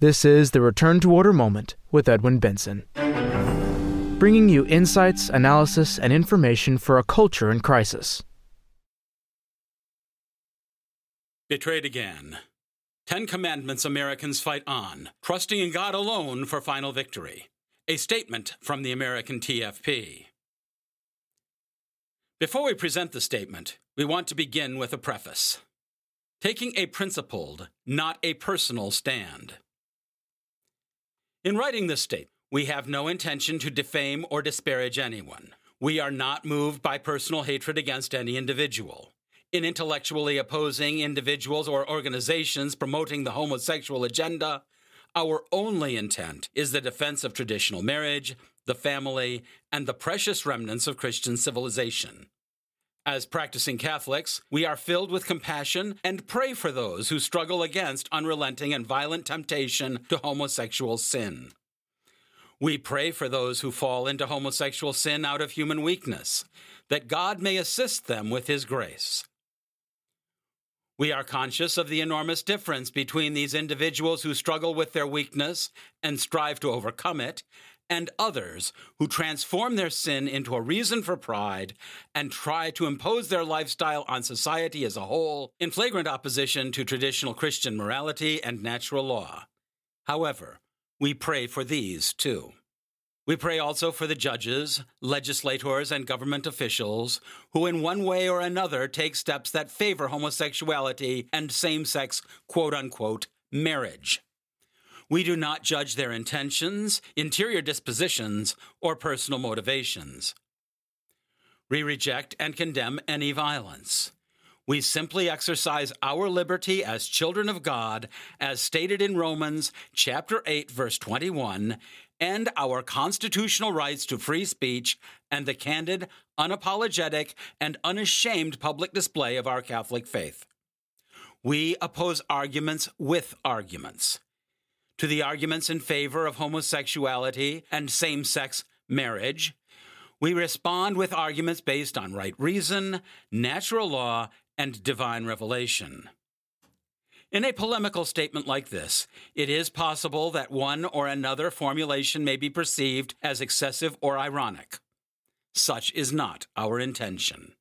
This is the Return to Order Moment with Edwin Benson, bringing you insights, analysis, and information for a culture in crisis. Betrayed again. Ten Commandments Americans fight on, trusting in God alone for final victory. A statement from the American TFP. Before we present the statement, we want to begin with a preface. Taking a principled, not a personal stand. In writing this statement, we have no intention to defame or disparage anyone. We are not moved by personal hatred against any individual. In intellectually opposing individuals or organizations promoting the homosexual agenda, our only intent is the defense of traditional marriage, the family, and the precious remnants of Christian civilization. As practicing Catholics, we are filled with compassion and pray for those who struggle against unrelenting and violent temptation to homosexual sin. We pray for those who fall into homosexual sin out of human weakness, that God may assist them with His grace. We are conscious of the enormous difference between these individuals who struggle with their weakness and strive to overcome it, and others who transform their sin into a reason for pride and try to impose their lifestyle on society as a whole in flagrant opposition to traditional Christian morality and natural law. However, we pray for these too. We pray also for the judges, legislators, and government officials who, in one way or another, take steps that favor homosexuality and same sex quote unquote marriage. We do not judge their intentions, interior dispositions, or personal motivations. We reject and condemn any violence. We simply exercise our liberty as children of God, as stated in Romans chapter 8 verse 21, and our constitutional rights to free speech and the candid, unapologetic, and unashamed public display of our Catholic faith. We oppose arguments with arguments to the arguments in favor of homosexuality and same sex marriage. We respond with arguments based on right reason, natural law, and divine revelation. In a polemical statement like this, it is possible that one or another formulation may be perceived as excessive or ironic. Such is not our intention.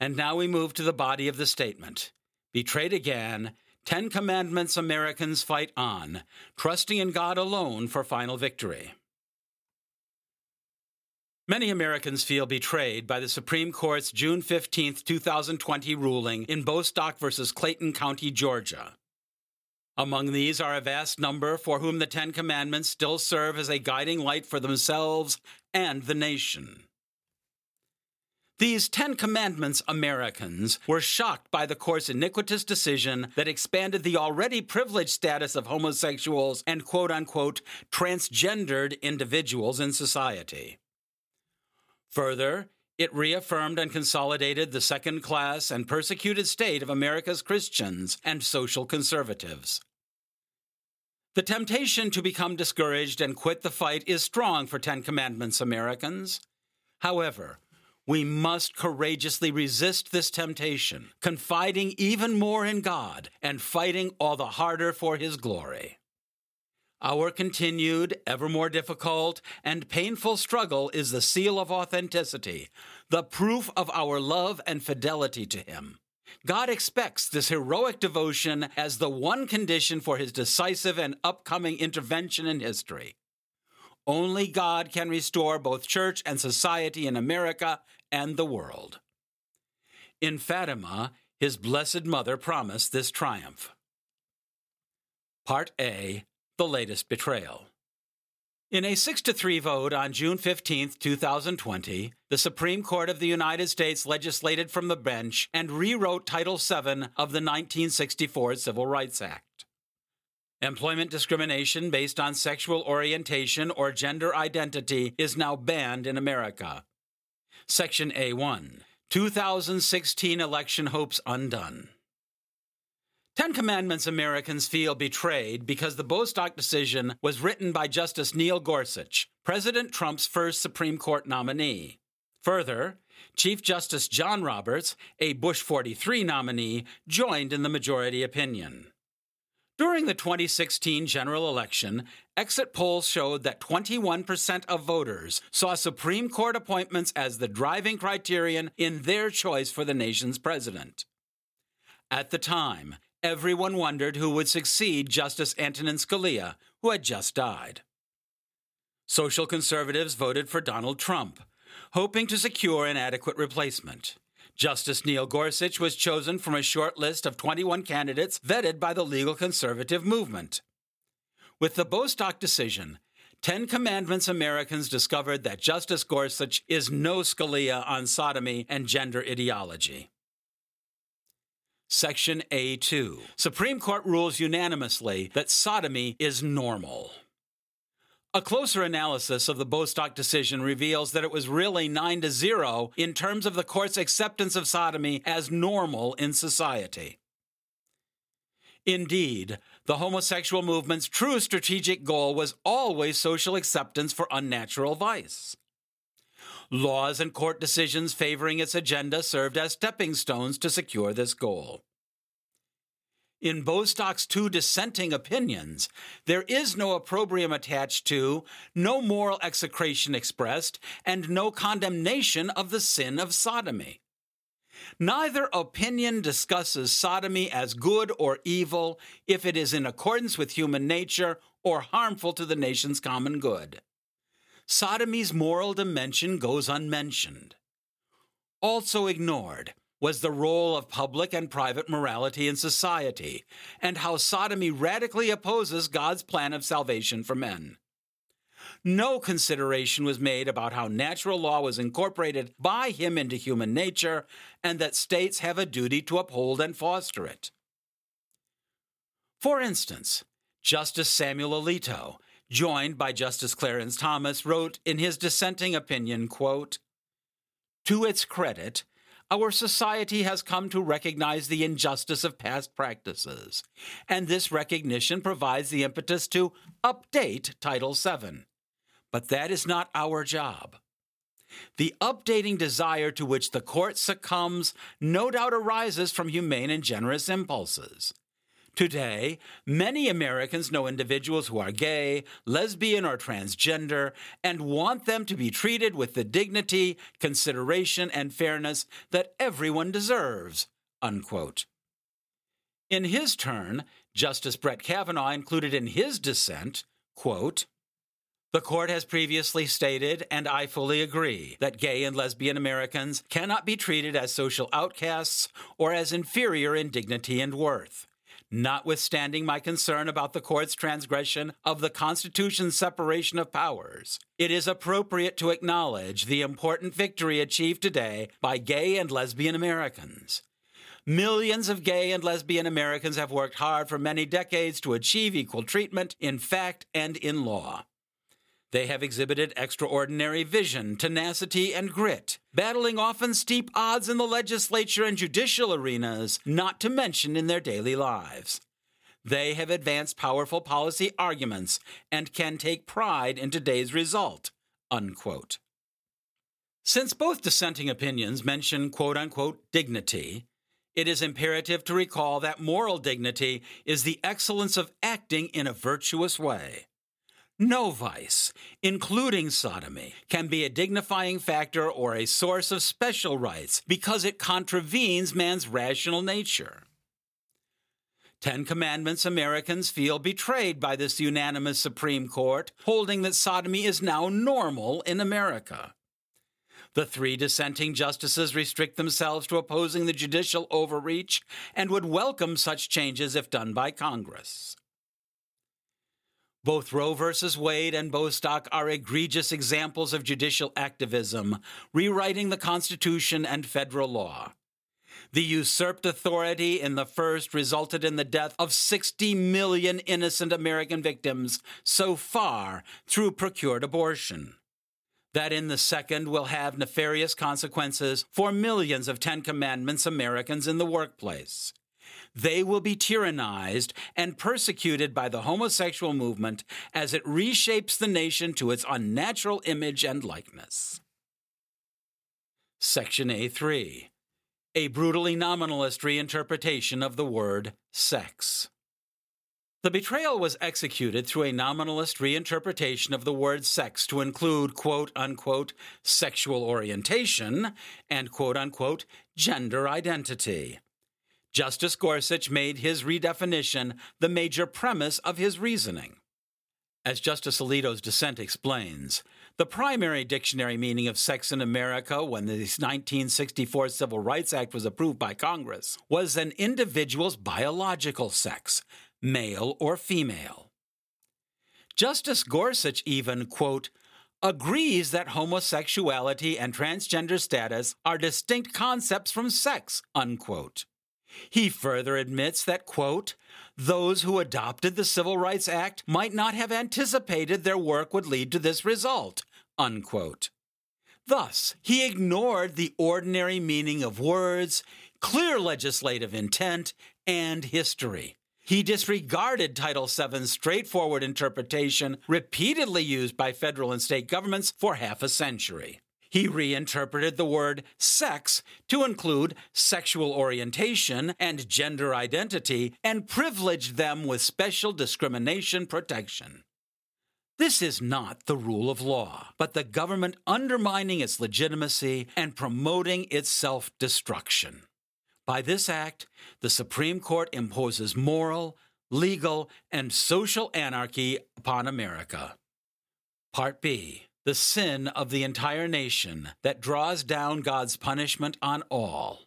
And now we move to the body of the statement. Betrayed again, Ten Commandments Americans fight on, trusting in God alone for final victory. Many Americans feel betrayed by the Supreme Court's June 15, 2020 ruling in Bostock versus Clayton County, Georgia. Among these are a vast number for whom the Ten Commandments still serve as a guiding light for themselves and the nation. These Ten Commandments Americans were shocked by the court's iniquitous decision that expanded the already privileged status of homosexuals and quote unquote transgendered individuals in society. Further, it reaffirmed and consolidated the second class and persecuted state of America's Christians and social conservatives. The temptation to become discouraged and quit the fight is strong for Ten Commandments Americans. However, we must courageously resist this temptation, confiding even more in God and fighting all the harder for His glory. Our continued, ever more difficult, and painful struggle is the seal of authenticity, the proof of our love and fidelity to Him. God expects this heroic devotion as the one condition for His decisive and upcoming intervention in history. Only God can restore both church and society in America and the world. In Fatima, his Blessed Mother promised this triumph. Part A The Latest Betrayal. In a 6 to 3 vote on June 15, 2020, the Supreme Court of the United States legislated from the bench and rewrote Title VII of the 1964 Civil Rights Act. Employment discrimination based on sexual orientation or gender identity is now banned in America. Section A1 2016 Election Hopes Undone. Ten Commandments Americans feel betrayed because the Bostock decision was written by Justice Neil Gorsuch, President Trump's first Supreme Court nominee. Further, Chief Justice John Roberts, a Bush 43 nominee, joined in the majority opinion. During the 2016 general election, exit polls showed that 21% of voters saw Supreme Court appointments as the driving criterion in their choice for the nation's president. At the time, everyone wondered who would succeed Justice Antonin Scalia, who had just died. Social conservatives voted for Donald Trump, hoping to secure an adequate replacement. Justice Neil Gorsuch was chosen from a short list of 21 candidates vetted by the legal conservative movement. With the Bostock decision, Ten Commandments Americans discovered that Justice Gorsuch is no Scalia on sodomy and gender ideology. Section A2 Supreme Court rules unanimously that sodomy is normal. A closer analysis of the Bostock decision reveals that it was really 9 to 0 in terms of the court's acceptance of sodomy as normal in society. Indeed, the homosexual movement's true strategic goal was always social acceptance for unnatural vice. Laws and court decisions favoring its agenda served as stepping stones to secure this goal. In Bostock's two dissenting opinions, there is no opprobrium attached to, no moral execration expressed, and no condemnation of the sin of sodomy. Neither opinion discusses sodomy as good or evil if it is in accordance with human nature or harmful to the nation's common good. Sodomy's moral dimension goes unmentioned. Also ignored was the role of public and private morality in society, and how sodomy radically opposes God's plan of salvation for men. No consideration was made about how natural law was incorporated by him into human nature, and that states have a duty to uphold and foster it. For instance, Justice Samuel Alito, joined by Justice Clarence Thomas, wrote in his dissenting opinion, quote, To its credit, our society has come to recognize the injustice of past practices, and this recognition provides the impetus to update Title VII. But that is not our job. The updating desire to which the court succumbs no doubt arises from humane and generous impulses. Today, many Americans know individuals who are gay, lesbian, or transgender and want them to be treated with the dignity, consideration, and fairness that everyone deserves. Unquote. In his turn, Justice Brett Kavanaugh included in his dissent, quote, the court has previously stated, and I fully agree, that gay and lesbian Americans cannot be treated as social outcasts or as inferior in dignity and worth. Notwithstanding my concern about the court's transgression of the Constitution's separation of powers, it is appropriate to acknowledge the important victory achieved today by gay and lesbian Americans. Millions of gay and lesbian Americans have worked hard for many decades to achieve equal treatment in fact and in law. They have exhibited extraordinary vision, tenacity, and grit, battling often steep odds in the legislature and judicial arenas, not to mention in their daily lives. They have advanced powerful policy arguments and can take pride in today's result. Unquote. Since both dissenting opinions mention quote unquote dignity, it is imperative to recall that moral dignity is the excellence of acting in a virtuous way. No vice, including sodomy, can be a dignifying factor or a source of special rights because it contravenes man's rational nature. Ten Commandments Americans feel betrayed by this unanimous Supreme Court, holding that sodomy is now normal in America. The three dissenting justices restrict themselves to opposing the judicial overreach and would welcome such changes if done by Congress. Both Roe v. Wade and Bostock are egregious examples of judicial activism, rewriting the Constitution and federal law. The usurped authority in the first resulted in the death of 60 million innocent American victims so far through procured abortion. That in the second will have nefarious consequences for millions of Ten Commandments Americans in the workplace they will be tyrannized and persecuted by the homosexual movement as it reshapes the nation to its unnatural image and likeness. Section A3 A brutally nominalist reinterpretation of the word sex. The betrayal was executed through a nominalist reinterpretation of the word sex to include quote unquote sexual orientation and quote unquote gender identity. Justice Gorsuch made his redefinition the major premise of his reasoning. As Justice Alito's dissent explains, the primary dictionary meaning of sex in America when the 1964 Civil Rights Act was approved by Congress was an individual's biological sex, male or female. Justice Gorsuch even, quote, agrees that homosexuality and transgender status are distinct concepts from sex, unquote. He further admits that, quote, those who adopted the Civil Rights Act might not have anticipated their work would lead to this result, unquote. Thus, he ignored the ordinary meaning of words, clear legislative intent, and history. He disregarded Title VII's straightforward interpretation, repeatedly used by federal and state governments for half a century. He reinterpreted the word sex to include sexual orientation and gender identity and privileged them with special discrimination protection. This is not the rule of law, but the government undermining its legitimacy and promoting its self destruction. By this act, the Supreme Court imposes moral, legal, and social anarchy upon America. Part B The sin of the entire nation that draws down God's punishment on all.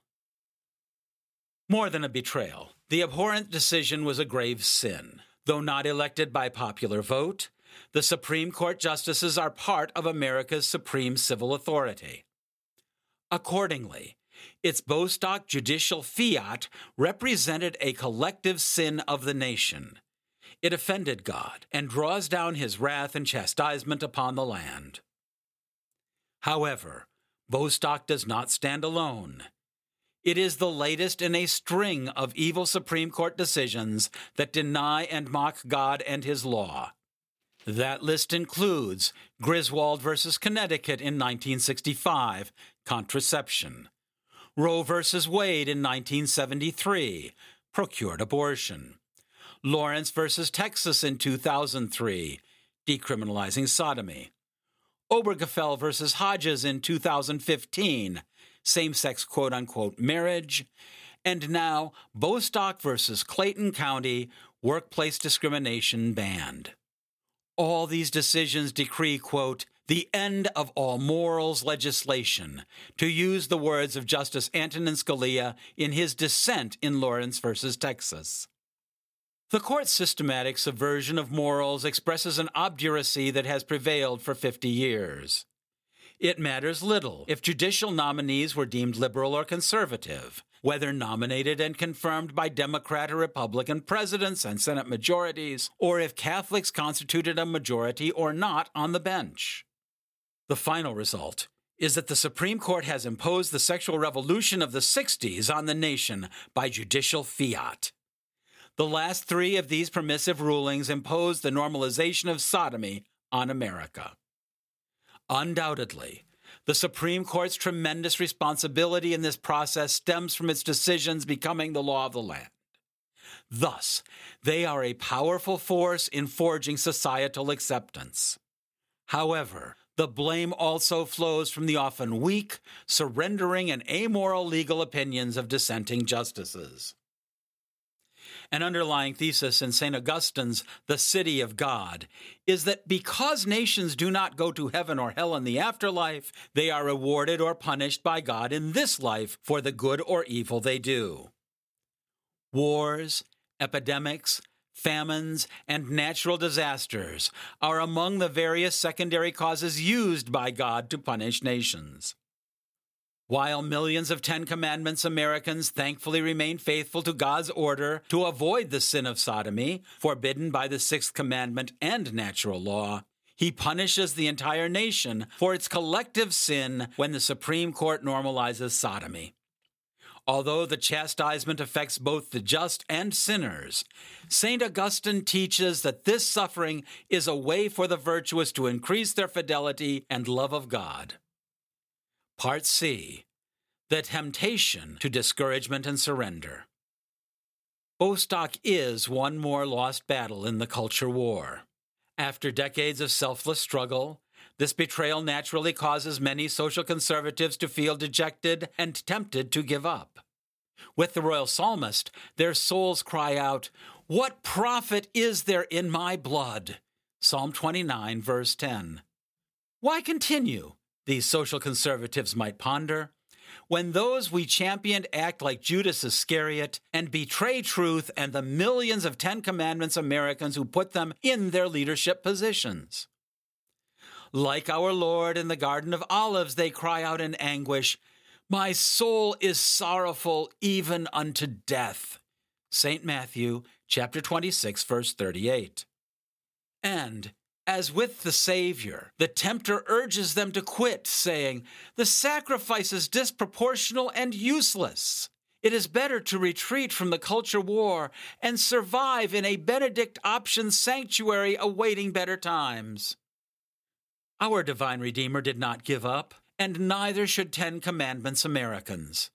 More than a betrayal, the abhorrent decision was a grave sin. Though not elected by popular vote, the Supreme Court justices are part of America's supreme civil authority. Accordingly, its Bostock judicial fiat represented a collective sin of the nation. It offended God and draws down his wrath and chastisement upon the land. However, Bostock does not stand alone. It is the latest in a string of evil Supreme Court decisions that deny and mock God and his law. That list includes Griswold versus Connecticut in 1965, contraception. Roe versus Wade in 1973, procured abortion. Lawrence versus Texas in 2003, decriminalizing sodomy. Obergefell versus Hodges in 2015, same sex quote unquote marriage. And now Bostock versus Clayton County, workplace discrimination banned. All these decisions decree, quote, the end of all morals legislation, to use the words of Justice Antonin Scalia in his dissent in Lawrence versus Texas. The court's systematic subversion of morals expresses an obduracy that has prevailed for 50 years. It matters little if judicial nominees were deemed liberal or conservative, whether nominated and confirmed by Democrat or Republican presidents and Senate majorities, or if Catholics constituted a majority or not on the bench. The final result is that the Supreme Court has imposed the sexual revolution of the 60s on the nation by judicial fiat. The last three of these permissive rulings imposed the normalization of sodomy on America. Undoubtedly, the Supreme Court's tremendous responsibility in this process stems from its decisions becoming the law of the land. Thus, they are a powerful force in forging societal acceptance. However, the blame also flows from the often weak, surrendering, and amoral legal opinions of dissenting justices. An underlying thesis in St. Augustine's The City of God is that because nations do not go to heaven or hell in the afterlife, they are rewarded or punished by God in this life for the good or evil they do. Wars, epidemics, famines, and natural disasters are among the various secondary causes used by God to punish nations. While millions of Ten Commandments Americans thankfully remain faithful to God's order to avoid the sin of sodomy, forbidden by the Sixth Commandment and natural law, he punishes the entire nation for its collective sin when the Supreme Court normalizes sodomy. Although the chastisement affects both the just and sinners, St. Augustine teaches that this suffering is a way for the virtuous to increase their fidelity and love of God. Part C The Temptation to Discouragement and Surrender. Bostock is one more lost battle in the culture war. After decades of selfless struggle, this betrayal naturally causes many social conservatives to feel dejected and tempted to give up. With the royal psalmist, their souls cry out, What profit is there in my blood? Psalm 29, verse 10. Why continue? These social conservatives might ponder. When those we championed act like Judas Iscariot and betray truth and the millions of Ten Commandments Americans who put them in their leadership positions. Like our Lord in the Garden of Olives, they cry out in anguish, My soul is sorrowful even unto death. St. Matthew chapter 26 verse 38. And as with the Savior, the tempter urges them to quit, saying, The sacrifice is disproportional and useless. It is better to retreat from the culture war and survive in a Benedict option sanctuary awaiting better times. Our divine Redeemer did not give up, and neither should Ten Commandments Americans.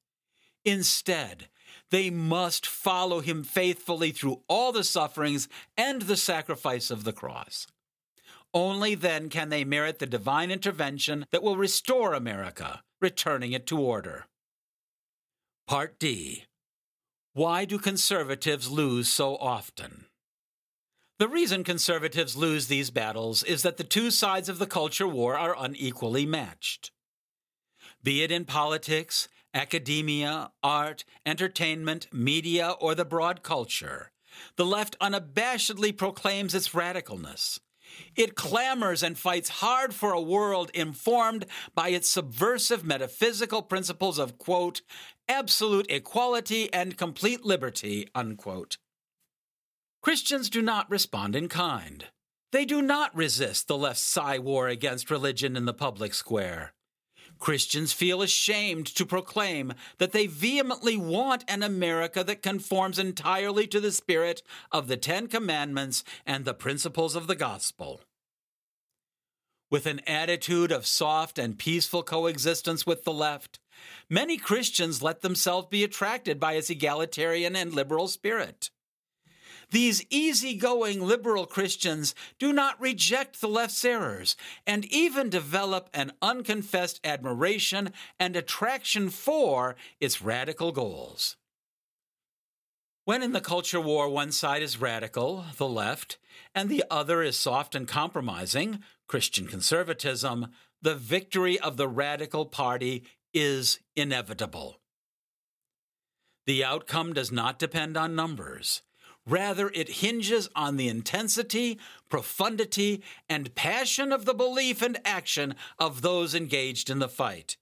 Instead, they must follow him faithfully through all the sufferings and the sacrifice of the cross. Only then can they merit the divine intervention that will restore America, returning it to order. Part D Why do conservatives lose so often? The reason conservatives lose these battles is that the two sides of the culture war are unequally matched. Be it in politics, academia, art, entertainment, media, or the broad culture, the left unabashedly proclaims its radicalness. It clamors and fights hard for a world informed by its subversive metaphysical principles of, quote, absolute equality and complete liberty, unquote. Christians do not respond in kind. They do not resist the left's psy war against religion in the public square. Christians feel ashamed to proclaim that they vehemently want an America that conforms entirely to the spirit of the Ten Commandments and the principles of the gospel. With an attitude of soft and peaceful coexistence with the left, many Christians let themselves be attracted by its egalitarian and liberal spirit. These easygoing liberal Christians do not reject the left's errors and even develop an unconfessed admiration and attraction for its radical goals. When in the culture war, one side is radical, the left, and the other is soft and compromising, Christian conservatism, the victory of the radical party is inevitable. The outcome does not depend on numbers. Rather, it hinges on the intensity, profundity, and passion of the belief and action of those engaged in the fight.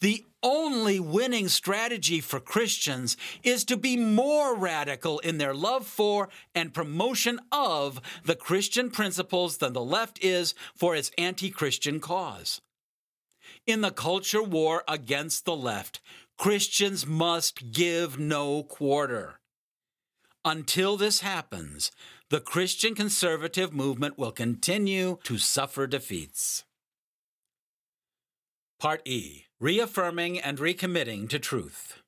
The only winning strategy for Christians is to be more radical in their love for and promotion of the Christian principles than the left is for its anti Christian cause. In the culture war against the left, Christians must give no quarter. Until this happens, the Christian conservative movement will continue to suffer defeats. Part E Reaffirming and Recommitting to Truth.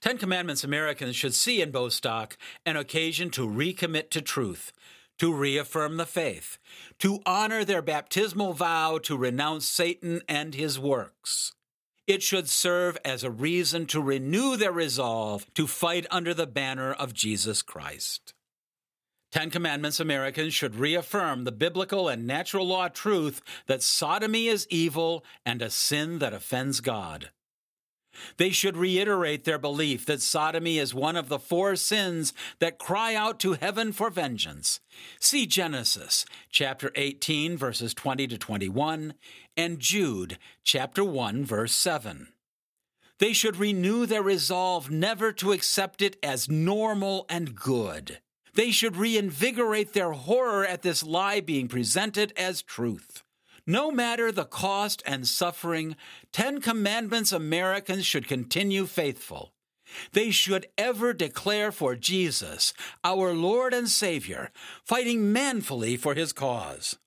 Ten Commandments Americans should see in Bostock an occasion to recommit to truth, to reaffirm the faith, to honor their baptismal vow to renounce Satan and his works. It should serve as a reason to renew their resolve to fight under the banner of Jesus Christ. Ten Commandments Americans should reaffirm the biblical and natural law truth that sodomy is evil and a sin that offends God. They should reiterate their belief that sodomy is one of the four sins that cry out to heaven for vengeance. See Genesis chapter 18 verses 20 to 21 and Jude chapter 1 verse 7. They should renew their resolve never to accept it as normal and good. They should reinvigorate their horror at this lie being presented as truth. No matter the cost and suffering, Ten Commandments Americans should continue faithful. They should ever declare for Jesus, our Lord and Savior, fighting manfully for his cause.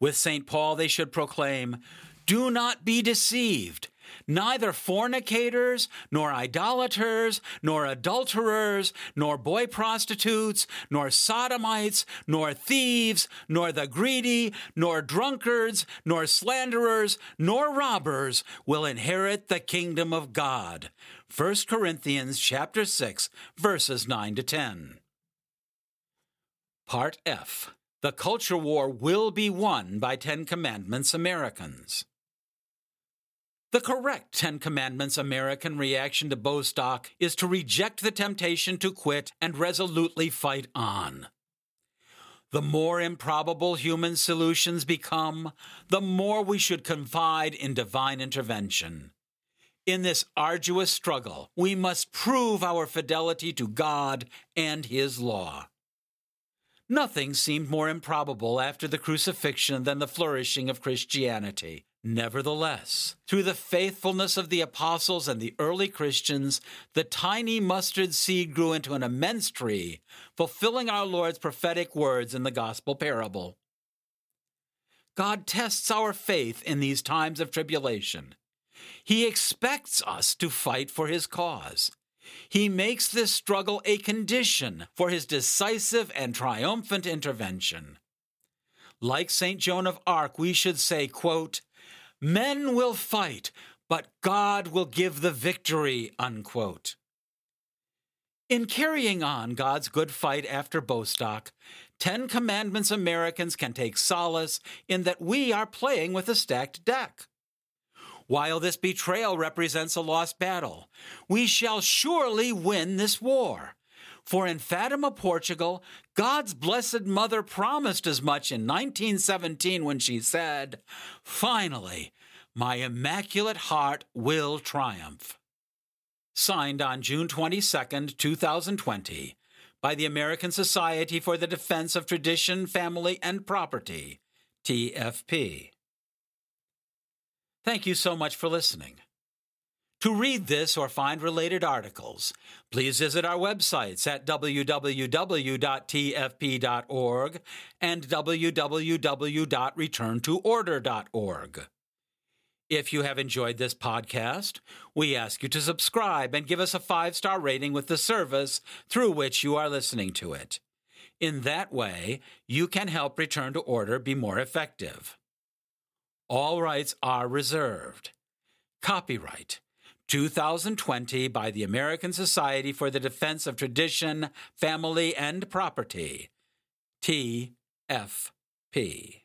With St. Paul, they should proclaim, Do not be deceived. Neither fornicators, nor idolaters, nor adulterers, nor boy prostitutes, nor sodomites, nor thieves, nor the greedy, nor drunkards, nor slanderers, nor robbers will inherit the kingdom of God. 1 Corinthians chapter 6 verses 9 to 10. Part F. The culture war will be won by 10 Commandments Americans. The correct Ten Commandments American reaction to Bostock is to reject the temptation to quit and resolutely fight on. The more improbable human solutions become, the more we should confide in divine intervention. In this arduous struggle, we must prove our fidelity to God and His law. Nothing seemed more improbable after the crucifixion than the flourishing of Christianity. Nevertheless, through the faithfulness of the apostles and the early Christians, the tiny mustard seed grew into an immense tree, fulfilling our Lord's prophetic words in the gospel parable. God tests our faith in these times of tribulation. He expects us to fight for his cause. He makes this struggle a condition for his decisive and triumphant intervention. Like St. Joan of Arc, we should say, quote, Men will fight, but God will give the victory, unquote. In carrying on God's good fight after Bostock, Ten Commandments Americans can take solace in that we are playing with a stacked deck. While this betrayal represents a lost battle, we shall surely win this war. For in Fatima, Portugal, God's Blessed Mother promised as much in 1917 when she said, Finally, my Immaculate Heart will triumph. Signed on June 22, 2020, by the American Society for the Defense of Tradition, Family, and Property, TFP. Thank you so much for listening. To read this or find related articles, please visit our websites at www.tfp.org and www.returntoorder.org. If you have enjoyed this podcast, we ask you to subscribe and give us a five star rating with the service through which you are listening to it. In that way, you can help Return to Order be more effective. All rights are reserved. Copyright 2020 by the American Society for the Defense of Tradition, Family, and Property. TFP.